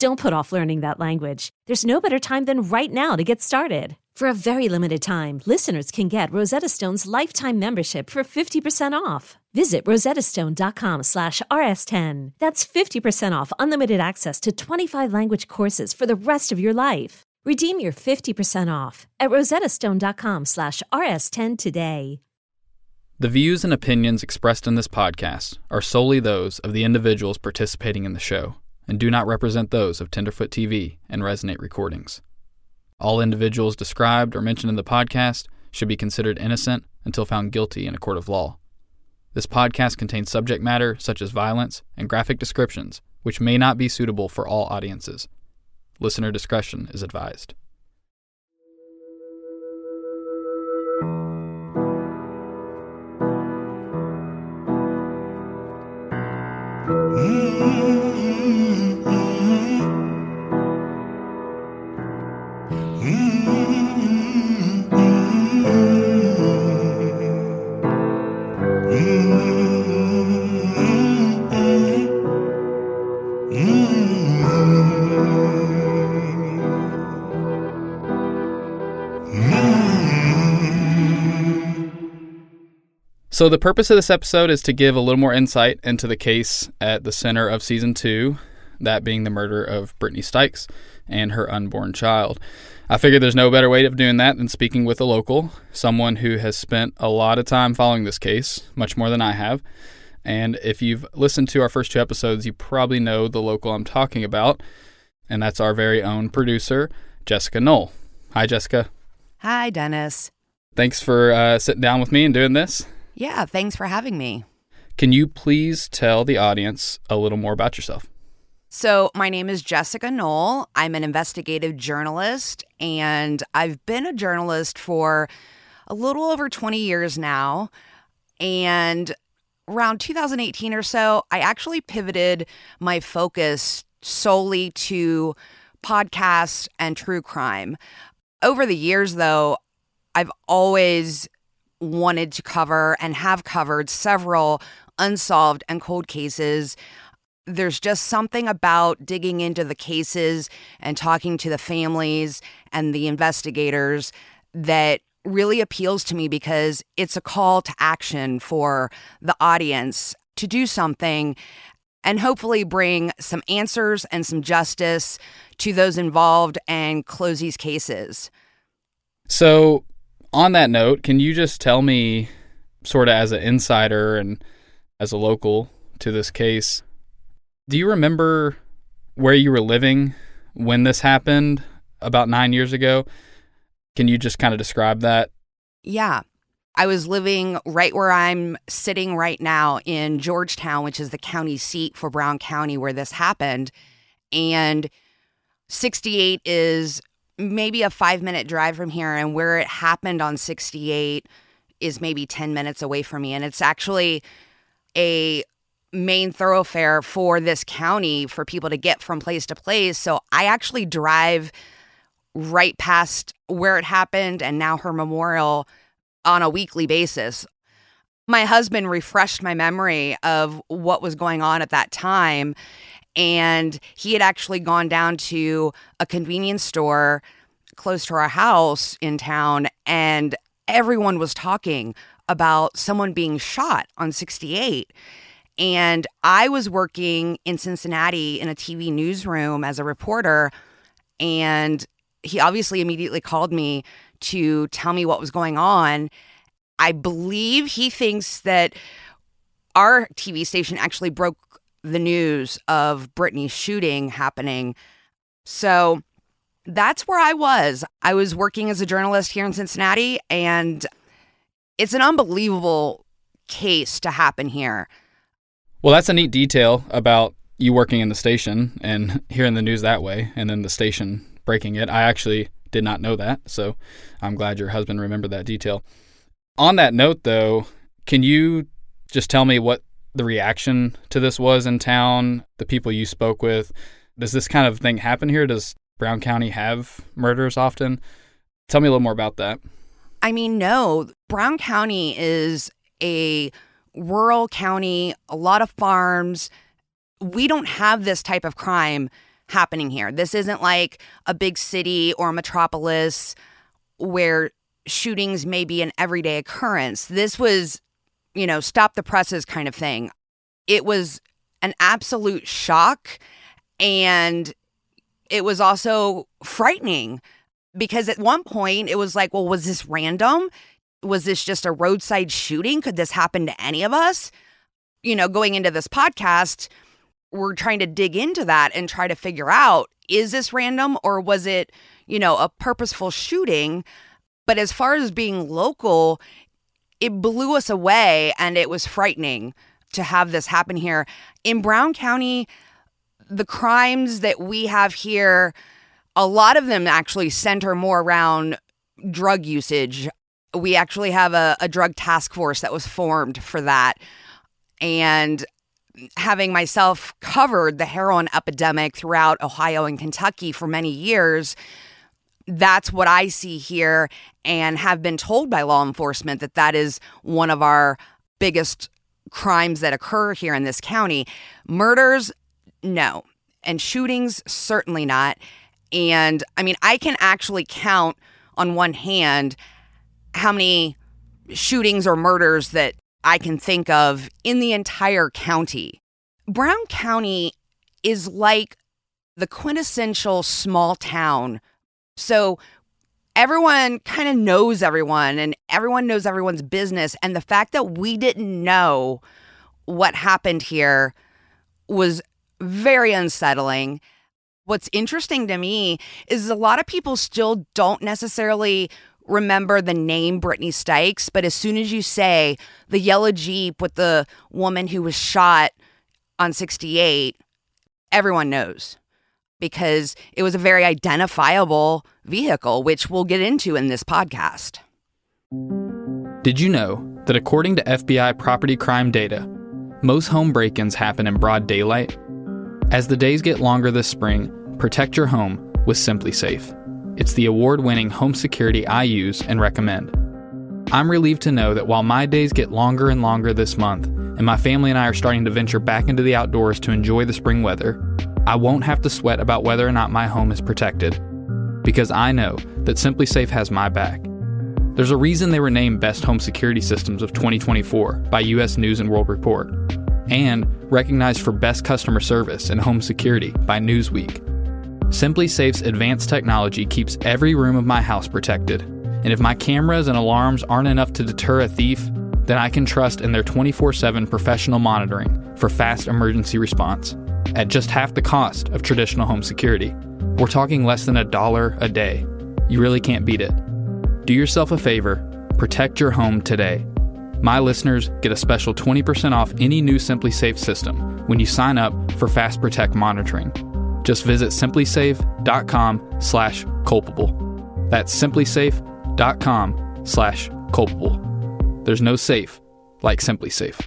Don't put off learning that language. There's no better time than right now to get started. For a very limited time, listeners can get Rosetta Stone's lifetime membership for 50% off. Visit rosettastone.com slash rs10. That's 50% off unlimited access to 25 language courses for the rest of your life. Redeem your 50% off at rosettastone.com slash rs10 today. The views and opinions expressed in this podcast are solely those of the individuals participating in the show and do not represent those of Tenderfoot TV and Resonate Recordings. All individuals described or mentioned in the podcast should be considered innocent until found guilty in a court of law. This podcast contains subject matter such as violence and graphic descriptions, which may not be suitable for all audiences. Listener discretion is advised. So, the purpose of this episode is to give a little more insight into the case at the center of season two, that being the murder of Brittany Stykes and her unborn child. I figured there's no better way of doing that than speaking with a local, someone who has spent a lot of time following this case, much more than I have. And if you've listened to our first two episodes, you probably know the local I'm talking about, and that's our very own producer, Jessica Noll. Hi, Jessica. Hi, Dennis. Thanks for uh, sitting down with me and doing this. Yeah, thanks for having me. Can you please tell the audience a little more about yourself? So, my name is Jessica Noll. I'm an investigative journalist, and I've been a journalist for a little over 20 years now. And around 2018 or so, I actually pivoted my focus solely to podcasts and true crime. Over the years, though, I've always wanted to cover and have covered several unsolved and cold cases. There's just something about digging into the cases and talking to the families and the investigators that really appeals to me because it's a call to action for the audience to do something and hopefully bring some answers and some justice to those involved and close these cases. So, on that note, can you just tell me, sort of as an insider and as a local to this case, do you remember where you were living when this happened about nine years ago? Can you just kind of describe that? Yeah. I was living right where I'm sitting right now in Georgetown, which is the county seat for Brown County where this happened. And 68 is maybe a five minute drive from here, and where it happened on 68 is maybe 10 minutes away from me. And it's actually a main thoroughfare for this county for people to get from place to place. So I actually drive right past where it happened and now her memorial on a weekly basis. My husband refreshed my memory of what was going on at that time. And he had actually gone down to a convenience store close to our house in town, and everyone was talking about someone being shot on 68. And I was working in Cincinnati in a TV newsroom as a reporter. And he obviously immediately called me to tell me what was going on. I believe he thinks that our TV station actually broke the news of Brittany's shooting happening. So that's where I was. I was working as a journalist here in Cincinnati, and it's an unbelievable case to happen here. Well, that's a neat detail about you working in the station and hearing the news that way, and then the station breaking it. I actually did not know that, so I'm glad your husband remembered that detail. On that note, though, can you just tell me what the reaction to this was in town, the people you spoke with? Does this kind of thing happen here? Does Brown County have murders often? Tell me a little more about that. I mean, no. Brown County is a rural county, a lot of farms. We don't have this type of crime happening here. This isn't like a big city or a metropolis where shootings may be an everyday occurrence. This was, you know, stop the presses kind of thing. It was an absolute shock. And it was also frightening because at one point it was like, well, was this random? Was this just a roadside shooting? Could this happen to any of us? You know, going into this podcast, we're trying to dig into that and try to figure out is this random or was it, you know, a purposeful shooting? But as far as being local, it blew us away and it was frightening to have this happen here. In Brown County, the crimes that we have here, a lot of them actually center more around drug usage. We actually have a, a drug task force that was formed for that. And having myself covered the heroin epidemic throughout Ohio and Kentucky for many years, that's what I see here and have been told by law enforcement that that is one of our biggest crimes that occur here in this county. Murders, no. And shootings, certainly not. And I mean, I can actually count on one hand how many shootings or murders that I can think of in the entire county. Brown County is like the quintessential small town. So everyone kind of knows everyone and everyone knows everyone's business. And the fact that we didn't know what happened here was very unsettling. What's interesting to me is a lot of people still don't necessarily remember the name Brittany Stykes, but as soon as you say the yellow Jeep with the woman who was shot on 68, everyone knows because it was a very identifiable vehicle, which we'll get into in this podcast. Did you know that according to FBI property crime data, most home break ins happen in broad daylight? As the days get longer this spring, protect your home with SimpliSafe. It's the award winning home security I use and recommend. I'm relieved to know that while my days get longer and longer this month, and my family and I are starting to venture back into the outdoors to enjoy the spring weather, I won't have to sweat about whether or not my home is protected. Because I know that SimpliSafe has my back. There's a reason they were named Best Home Security Systems of 2024 by US News and World Report, and recognized for Best Customer Service and Home Security by Newsweek. SimpliSafe's advanced technology keeps every room of my house protected, and if my cameras and alarms aren't enough to deter a thief, then I can trust in their 24 7 professional monitoring for fast emergency response at just half the cost of traditional home security. We're talking less than a dollar a day. You really can't beat it. Do yourself a favor, protect your home today. My listeners get a special 20% off any new SimpliSafe system when you sign up for Fast Protect monitoring. Just visit simplisafe.com slash culpable. That's simplisafe.com slash culpable. There's no safe like SimpliSafe.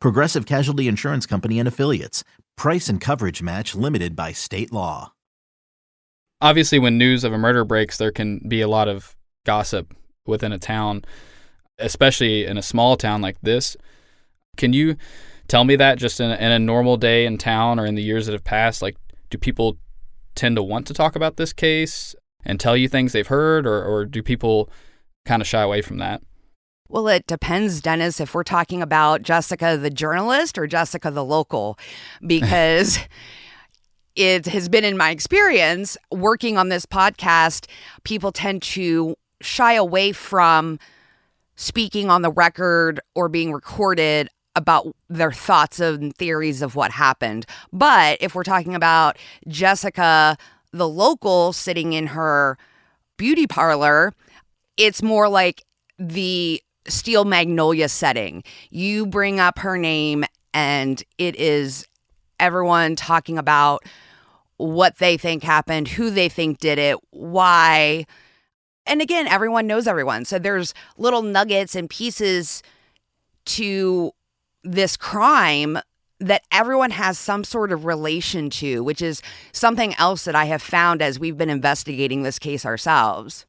Progressive Casualty Insurance Company and Affiliates. Price and coverage match limited by state law. Obviously, when news of a murder breaks, there can be a lot of gossip within a town, especially in a small town like this. Can you tell me that just in a, in a normal day in town or in the years that have passed? Like, do people tend to want to talk about this case and tell you things they've heard, or, or do people kind of shy away from that? Well, it depends, Dennis, if we're talking about Jessica the journalist or Jessica the local, because it has been in my experience working on this podcast, people tend to shy away from speaking on the record or being recorded about their thoughts and theories of what happened. But if we're talking about Jessica, the local, sitting in her beauty parlor, it's more like the Steel Magnolia setting. You bring up her name, and it is everyone talking about what they think happened, who they think did it, why. And again, everyone knows everyone. So there's little nuggets and pieces to this crime that everyone has some sort of relation to, which is something else that I have found as we've been investigating this case ourselves.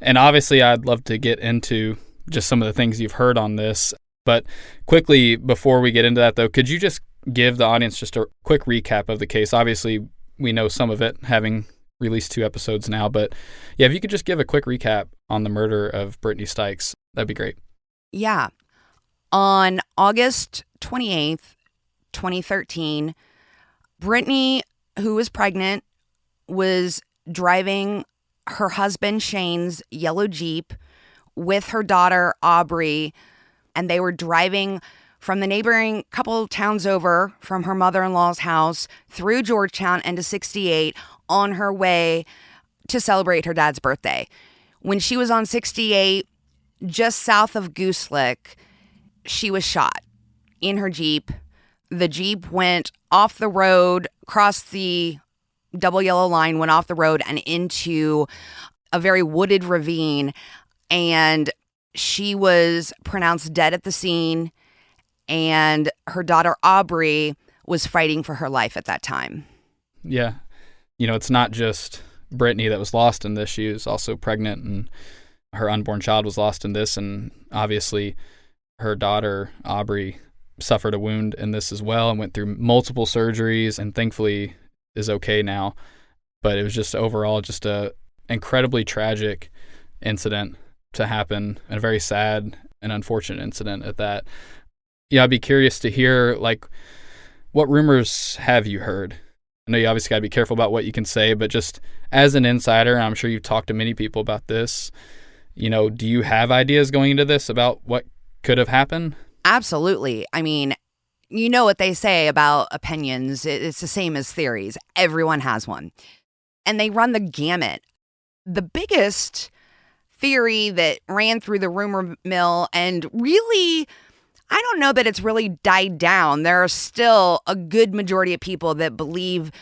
And obviously, I'd love to get into just some of the things you've heard on this. But quickly, before we get into that, though, could you just give the audience just a quick recap of the case? Obviously, we know some of it, having released two episodes now. But yeah, if you could just give a quick recap on the murder of Brittany Stykes, that'd be great. Yeah. On August 28th, 2013, Brittany, who was pregnant, was driving her husband Shane's yellow Jeep with her daughter Aubrey, and they were driving from the neighboring couple towns over from her mother in law's house through Georgetown and to 68 on her way to celebrate her dad's birthday. When she was on 68, just south of Goose Lick, she was shot in her Jeep. The Jeep went off the road, crossed the double yellow line, went off the road and into a very wooded ravine. And she was pronounced dead at the scene. And her daughter, Aubrey, was fighting for her life at that time. Yeah. You know, it's not just Brittany that was lost in this. She was also pregnant, and her unborn child was lost in this. And obviously, her daughter, Aubrey, suffered a wound in this as well and went through multiple surgeries and thankfully is okay now. But it was just overall just a incredibly tragic incident to happen and a very sad and unfortunate incident at that. Yeah, I'd be curious to hear like what rumors have you heard? I know you obviously got to be careful about what you can say, but just as an insider, I'm sure you've talked to many people about this. You know, do you have ideas going into this about what could have happened? Absolutely. I mean, you know what they say about opinions. It's the same as theories. Everyone has one. And they run the gamut. The biggest theory that ran through the rumor mill and really I don't know that it's really died down. There are still a good majority of people that believe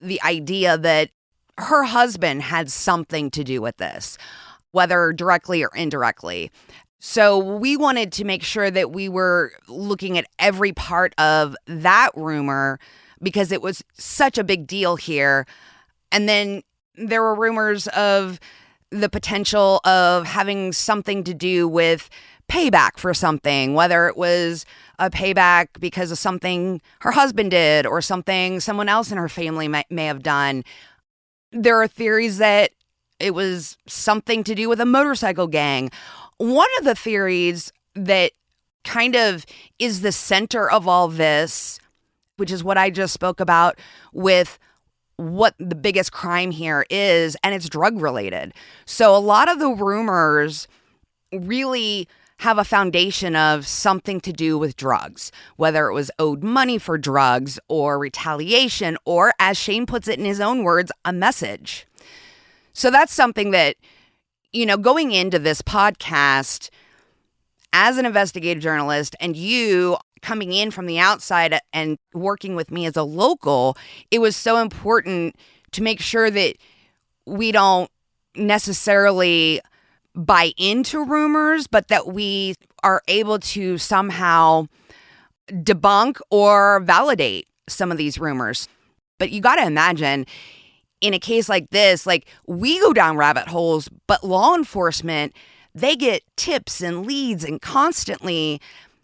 the idea that her husband had something to do with this, whether directly or indirectly. So we wanted to make sure that we were looking at every part of that rumor because it was such a big deal here. And then there were rumors of the potential of having something to do with payback for something, whether it was a payback because of something her husband did or something someone else in her family may, may have done. There are theories that it was something to do with a motorcycle gang one of the theories that kind of is the center of all this, which is what I just spoke about with what the biggest crime here is, and it's drug related. So a lot of the rumors really have a foundation of something to do with drugs, whether it was owed money for drugs or retaliation, or as Shane puts it in his own words, a message. So that's something that you know, going into this podcast as an investigative journalist and you coming in from the outside and working with me as a local, it was so important to make sure that we don't necessarily buy into rumors, but that we are able to somehow debunk or validate some of these rumors. But you got to imagine in a case like this, like we go down rabbit holes, but law enforcement, they get tips and leads and constantly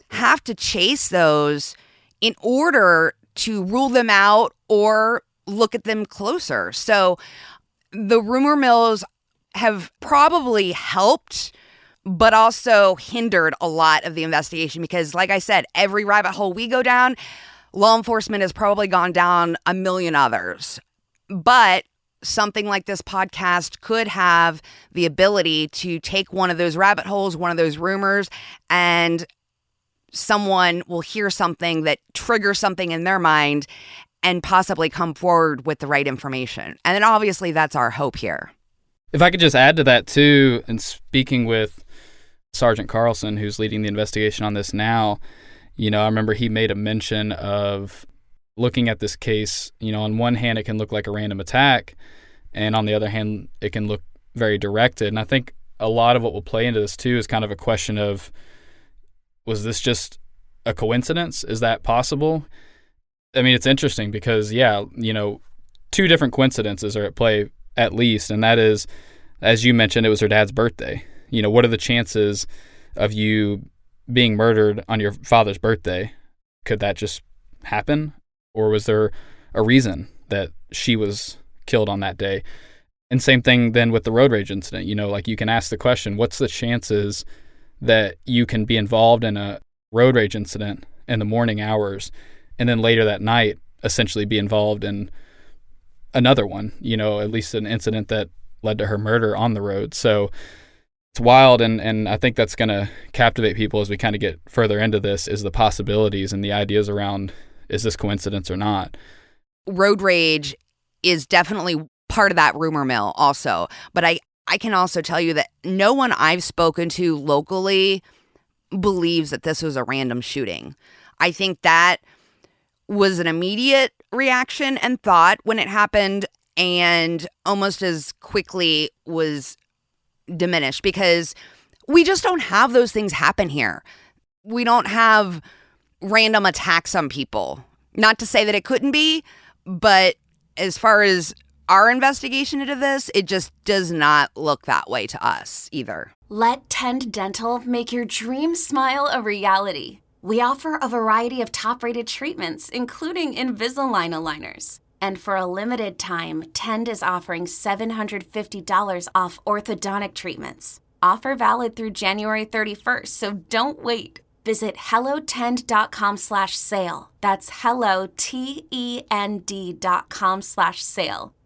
have to chase those in order to rule them out or look at them closer. So the rumor mills have probably helped but also hindered a lot of the investigation because, like I said, every rabbit hole we go down, law enforcement has probably gone down a million others. But something like this podcast could have the ability to take one of those rabbit holes, one of those rumors, and someone will hear something that triggers something in their mind and possibly come forward with the right information. And then obviously that's our hope here. If I could just add to that too, and speaking with Sergeant Carlson, who's leading the investigation on this now, you know, I remember he made a mention of looking at this case, you know, on one hand, it can look like a random attack, and on the other hand, it can look very directed. And I think a lot of what will play into this too is kind of a question of was this just a coincidence? Is that possible? I mean, it's interesting because, yeah, you know, two different coincidences are at play at least, and that is, as you mentioned, it was her dad's birthday. You know, what are the chances of you being murdered on your father's birthday? Could that just happen? or was there a reason that she was killed on that day? And same thing then with the road rage incident. You know, like you can ask the question, what's the chances that you can be involved in a road rage incident in the morning hours and then later that night essentially be involved in another one, you know, at least an incident that led to her murder on the road. So it's wild and, and I think that's gonna captivate people as we kind of get further into this is the possibilities and the ideas around is this coincidence or not? Road rage is definitely part of that rumor mill also. But I, I can also tell you that no one I've spoken to locally believes that this was a random shooting. I think that was an immediate reaction and thought when it happened and almost as quickly was diminished because we just don't have those things happen here. We don't have random attacks on people. Not to say that it couldn't be, but as far as our investigation into this, it just does not look that way to us either. Let Tend Dental make your dream smile a reality. We offer a variety of top rated treatments, including Invisalign aligners. And for a limited time, Tend is offering $750 off orthodontic treatments. Offer valid through January 31st, so don't wait. Visit hellotend.com slash sale. That's hello, T-E-N-D dot com slash sale.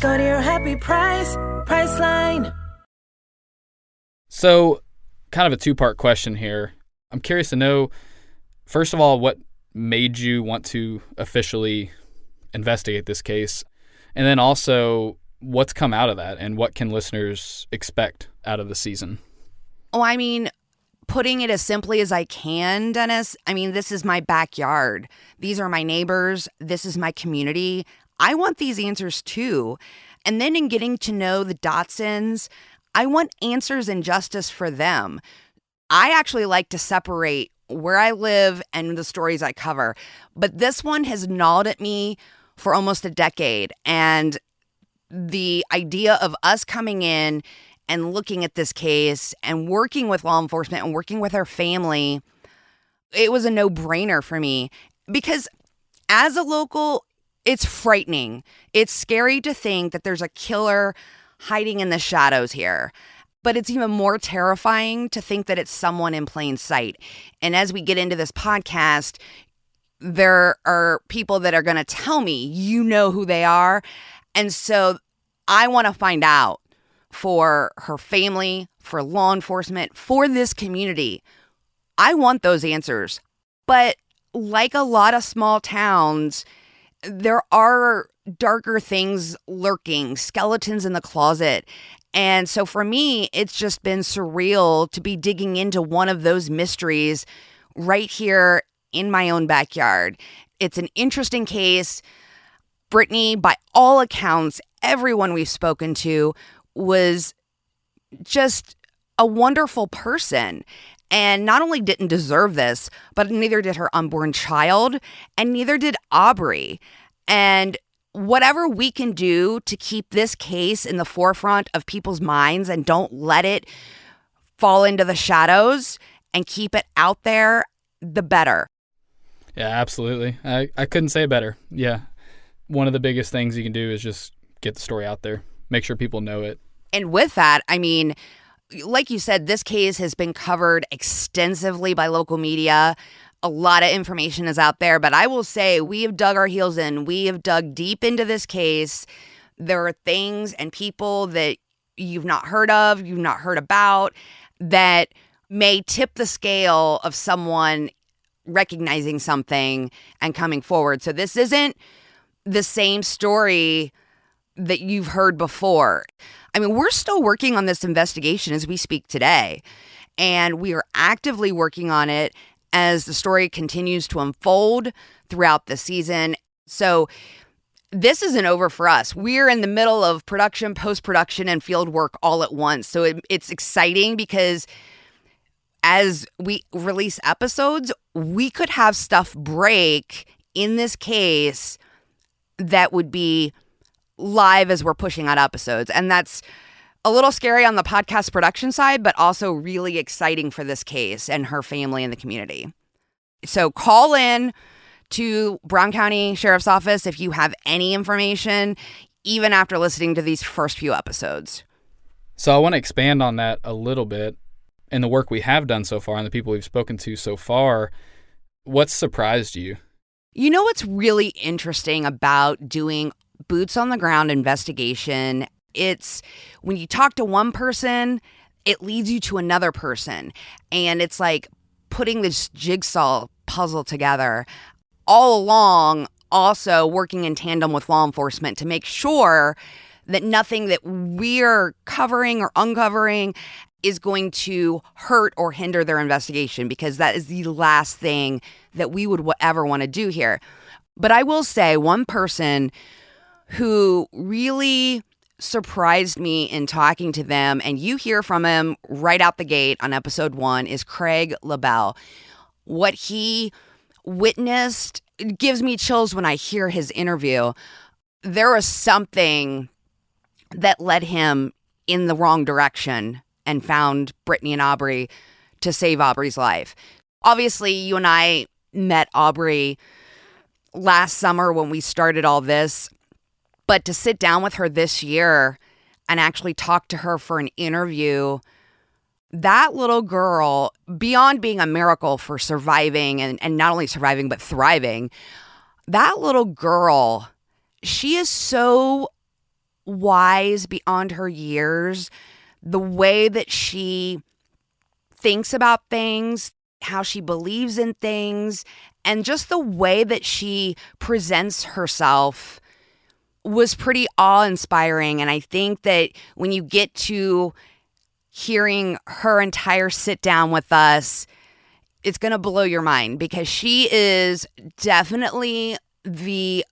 Go to your happy price, Priceline. So, kind of a two part question here. I'm curious to know, first of all, what made you want to officially investigate this case? And then also, what's come out of that and what can listeners expect out of the season? Oh, I mean, putting it as simply as I can, Dennis, I mean, this is my backyard. These are my neighbors. This is my community. I want these answers too. And then in getting to know the Dotsons, I want answers and justice for them. I actually like to separate where I live and the stories I cover, but this one has gnawed at me for almost a decade. And the idea of us coming in and looking at this case and working with law enforcement and working with our family, it was a no brainer for me because as a local, it's frightening. It's scary to think that there's a killer hiding in the shadows here. But it's even more terrifying to think that it's someone in plain sight. And as we get into this podcast, there are people that are going to tell me, you know who they are. And so I want to find out for her family, for law enforcement, for this community. I want those answers. But like a lot of small towns, there are darker things lurking, skeletons in the closet. And so for me, it's just been surreal to be digging into one of those mysteries right here in my own backyard. It's an interesting case. Brittany, by all accounts, everyone we've spoken to was just a wonderful person and not only didn't deserve this, but neither did her unborn child, and neither did Aubrey. And whatever we can do to keep this case in the forefront of people's minds and don't let it fall into the shadows and keep it out there, the better. Yeah, absolutely. I, I couldn't say better. Yeah. One of the biggest things you can do is just get the story out there, make sure people know it. And with that, I mean, like you said, this case has been covered extensively by local media. A lot of information is out there, but I will say we have dug our heels in. We have dug deep into this case. There are things and people that you've not heard of, you've not heard about, that may tip the scale of someone recognizing something and coming forward. So this isn't the same story that you've heard before. I mean, we're still working on this investigation as we speak today, and we are actively working on it as the story continues to unfold throughout the season. So, this isn't over for us. We're in the middle of production, post production, and field work all at once. So, it, it's exciting because as we release episodes, we could have stuff break in this case that would be live as we're pushing out episodes. And that's a little scary on the podcast production side, but also really exciting for this case and her family and the community. So call in to Brown County Sheriff's Office if you have any information, even after listening to these first few episodes. So I want to expand on that a little bit and the work we have done so far and the people we've spoken to so far. What's surprised you? You know what's really interesting about doing boots on the ground investigation. It's when you talk to one person, it leads you to another person. And it's like putting this jigsaw puzzle together all along, also working in tandem with law enforcement to make sure that nothing that we're covering or uncovering is going to hurt or hinder their investigation because that is the last thing that we would ever want to do here. But I will say, one person who really surprised me in talking to them, and you hear from him right out the gate on episode one, is Craig LaBelle. What he witnessed gives me chills when I hear his interview. There was something that led him in the wrong direction and found Brittany and Aubrey to save Aubrey's life. Obviously, you and I met Aubrey last summer when we started all this. But to sit down with her this year and actually talk to her for an interview, that little girl, beyond being a miracle for surviving and, and not only surviving, but thriving, that little girl, she is so wise beyond her years. The way that she thinks about things, how she believes in things, and just the way that she presents herself was pretty awe inspiring. And I think that when you get to hearing her entire sit down with us, it's going to blow your mind because she is definitely the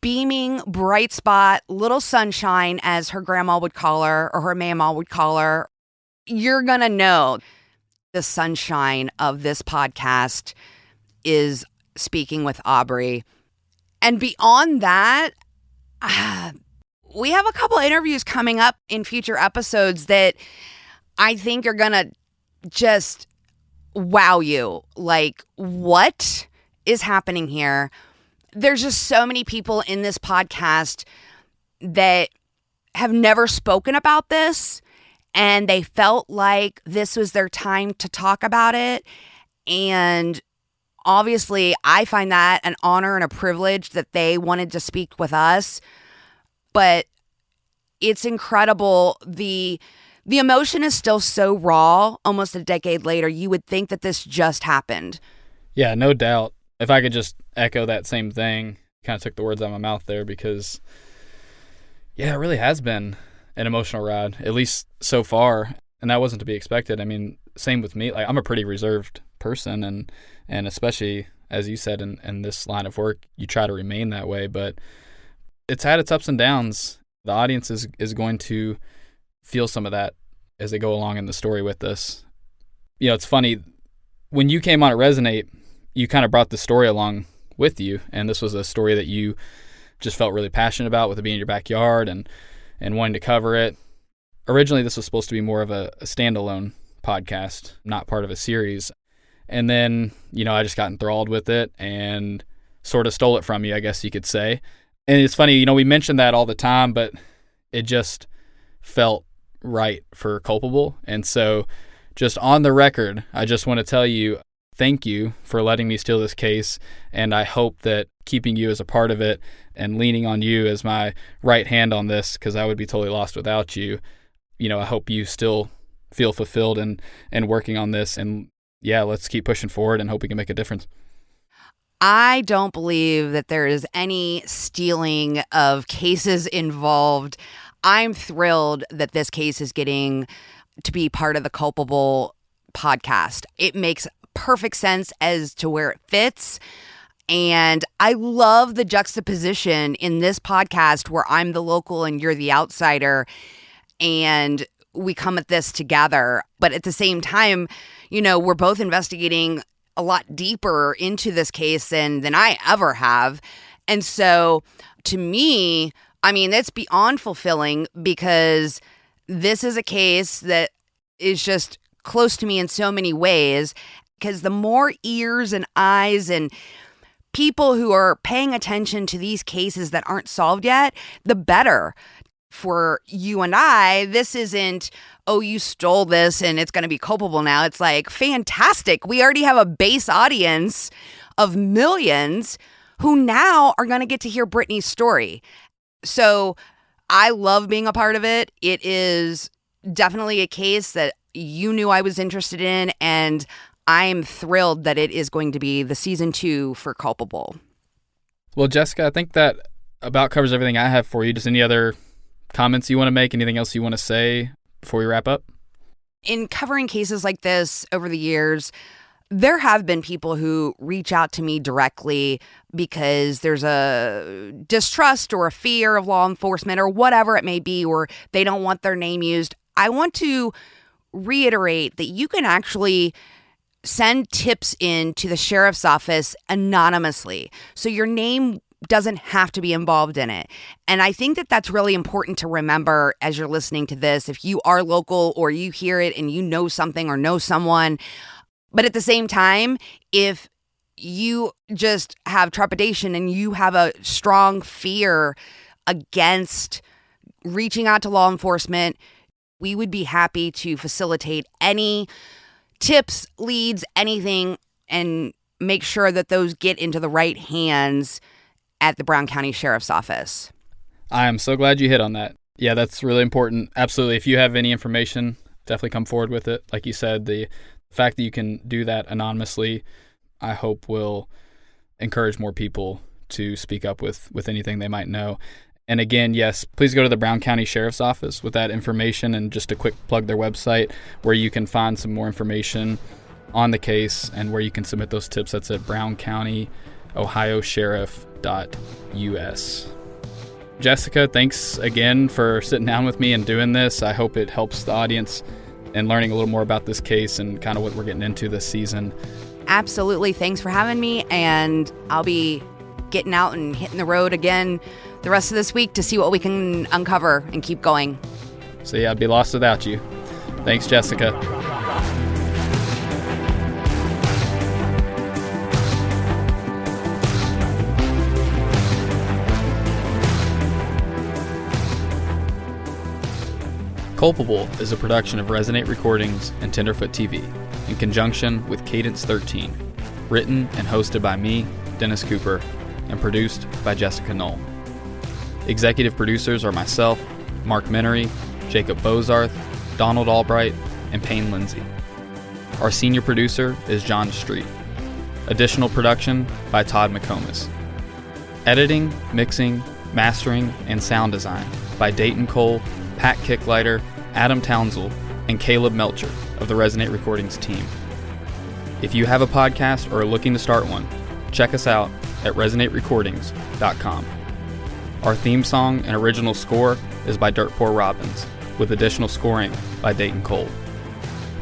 beaming bright spot, little sunshine, as her grandma would call her or her mama would call her. You're going to know the sunshine of this podcast is speaking with Aubrey. And beyond that, uh, we have a couple interviews coming up in future episodes that I think are going to just wow you. Like, what is happening here? There's just so many people in this podcast that have never spoken about this and they felt like this was their time to talk about it. And obviously, I find that an honor and a privilege that they wanted to speak with us. But it's incredible the the emotion is still so raw almost a decade later. You would think that this just happened. Yeah, no doubt. If I could just echo that same thing, kind of took the words out of my mouth there because, yeah, it really has been an emotional ride, at least so far. And that wasn't to be expected. I mean, same with me. Like, I'm a pretty reserved person, and, and especially, as you said, in, in this line of work, you try to remain that way. But it's had its ups and downs. The audience is, is going to feel some of that as they go along in the story with us. You know, it's funny when you came on at Resonate, you kind of brought the story along with you, and this was a story that you just felt really passionate about with it being in your backyard and and wanting to cover it. Originally, this was supposed to be more of a, a standalone podcast, not part of a series. And then, you know, I just got enthralled with it and sort of stole it from you, I guess you could say. And it's funny, you know, we mention that all the time, but it just felt right for culpable. And so, just on the record, I just want to tell you thank you for letting me steal this case. And I hope that keeping you as a part of it and leaning on you as my right hand on this, because I would be totally lost without you. You know, I hope you still feel fulfilled and and working on this. And yeah, let's keep pushing forward and hope we can make a difference. I don't believe that there is any stealing of cases involved. I'm thrilled that this case is getting to be part of the culpable podcast. It makes perfect sense as to where it fits. And I love the juxtaposition in this podcast where I'm the local and you're the outsider. And we come at this together. But at the same time, you know, we're both investigating a lot deeper into this case than, than I ever have. And so to me, I mean, that's beyond fulfilling because this is a case that is just close to me in so many ways. Because the more ears and eyes and people who are paying attention to these cases that aren't solved yet, the better. For you and I, this isn't, oh, you stole this and it's going to be culpable now. It's like, fantastic. We already have a base audience of millions who now are going to get to hear Brittany's story. So I love being a part of it. It is definitely a case that you knew I was interested in, and I'm thrilled that it is going to be the season two for Culpable. Well, Jessica, I think that about covers everything I have for you. Just any other comments you want to make? Anything else you want to say before we wrap up? In covering cases like this over the years, there have been people who reach out to me directly because there's a distrust or a fear of law enforcement or whatever it may be, or they don't want their name used. I want to reiterate that you can actually send tips in to the sheriff's office anonymously. So your name doesn't have to be involved in it. And I think that that's really important to remember as you're listening to this. If you are local or you hear it and you know something or know someone, but at the same time, if you just have trepidation and you have a strong fear against reaching out to law enforcement, we would be happy to facilitate any tips, leads, anything, and make sure that those get into the right hands at the Brown County Sheriff's Office. I am so glad you hit on that. Yeah, that's really important. Absolutely. If you have any information, definitely come forward with it. Like you said, the fact that you can do that anonymously, I hope will encourage more people to speak up with with anything they might know. And again, yes, please go to the Brown County Sheriff's Office with that information and just a quick plug their website where you can find some more information on the case and where you can submit those tips. That's at Brown County, Ohio Sheriff.us. Jessica, thanks again for sitting down with me and doing this. I hope it helps the audience and learning a little more about this case and kind of what we're getting into this season. Absolutely. Thanks for having me. And I'll be getting out and hitting the road again the rest of this week to see what we can uncover and keep going. So, yeah, I'd be lost without you. Thanks, Jessica. Culpable is a production of Resonate Recordings and Tenderfoot TV in conjunction with Cadence 13. Written and hosted by me, Dennis Cooper, and produced by Jessica Noll. Executive producers are myself, Mark Minery, Jacob Bozarth, Donald Albright, and Payne Lindsey. Our senior producer is John Street. Additional production by Todd McComas. Editing, mixing, mastering, and sound design by Dayton Cole, Pat Kicklighter, Adam Townsell, and Caleb Melcher of the Resonate Recordings team. If you have a podcast or are looking to start one, check us out at resonaterecordings.com. Our theme song and original score is by Dirt Poor Robins, with additional scoring by Dayton Cole.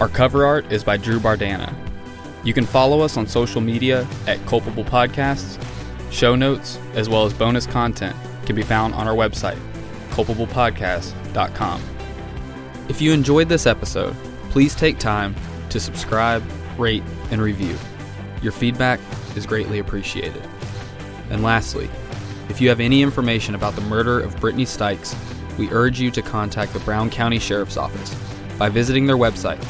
Our cover art is by Drew Bardana. You can follow us on social media at Culpable Podcasts. Show notes, as well as bonus content, can be found on our website, culpablepodcast.com. If you enjoyed this episode, please take time to subscribe, rate, and review. Your feedback is greatly appreciated. And lastly, if you have any information about the murder of Brittany Stykes, we urge you to contact the Brown County Sheriff's Office by visiting their website,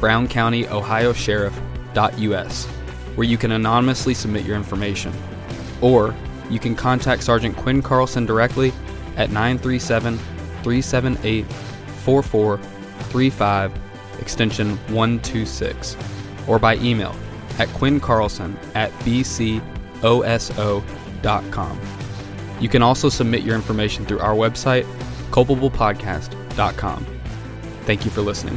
browncountyohiosheriff.us, where you can anonymously submit your information. Or you can contact Sergeant Quinn Carlson directly at 937 378 4435, extension 126, or by email at quinncarlson at bcoso.com. You can also submit your information through our website, culpablepodcast.com. Thank you for listening.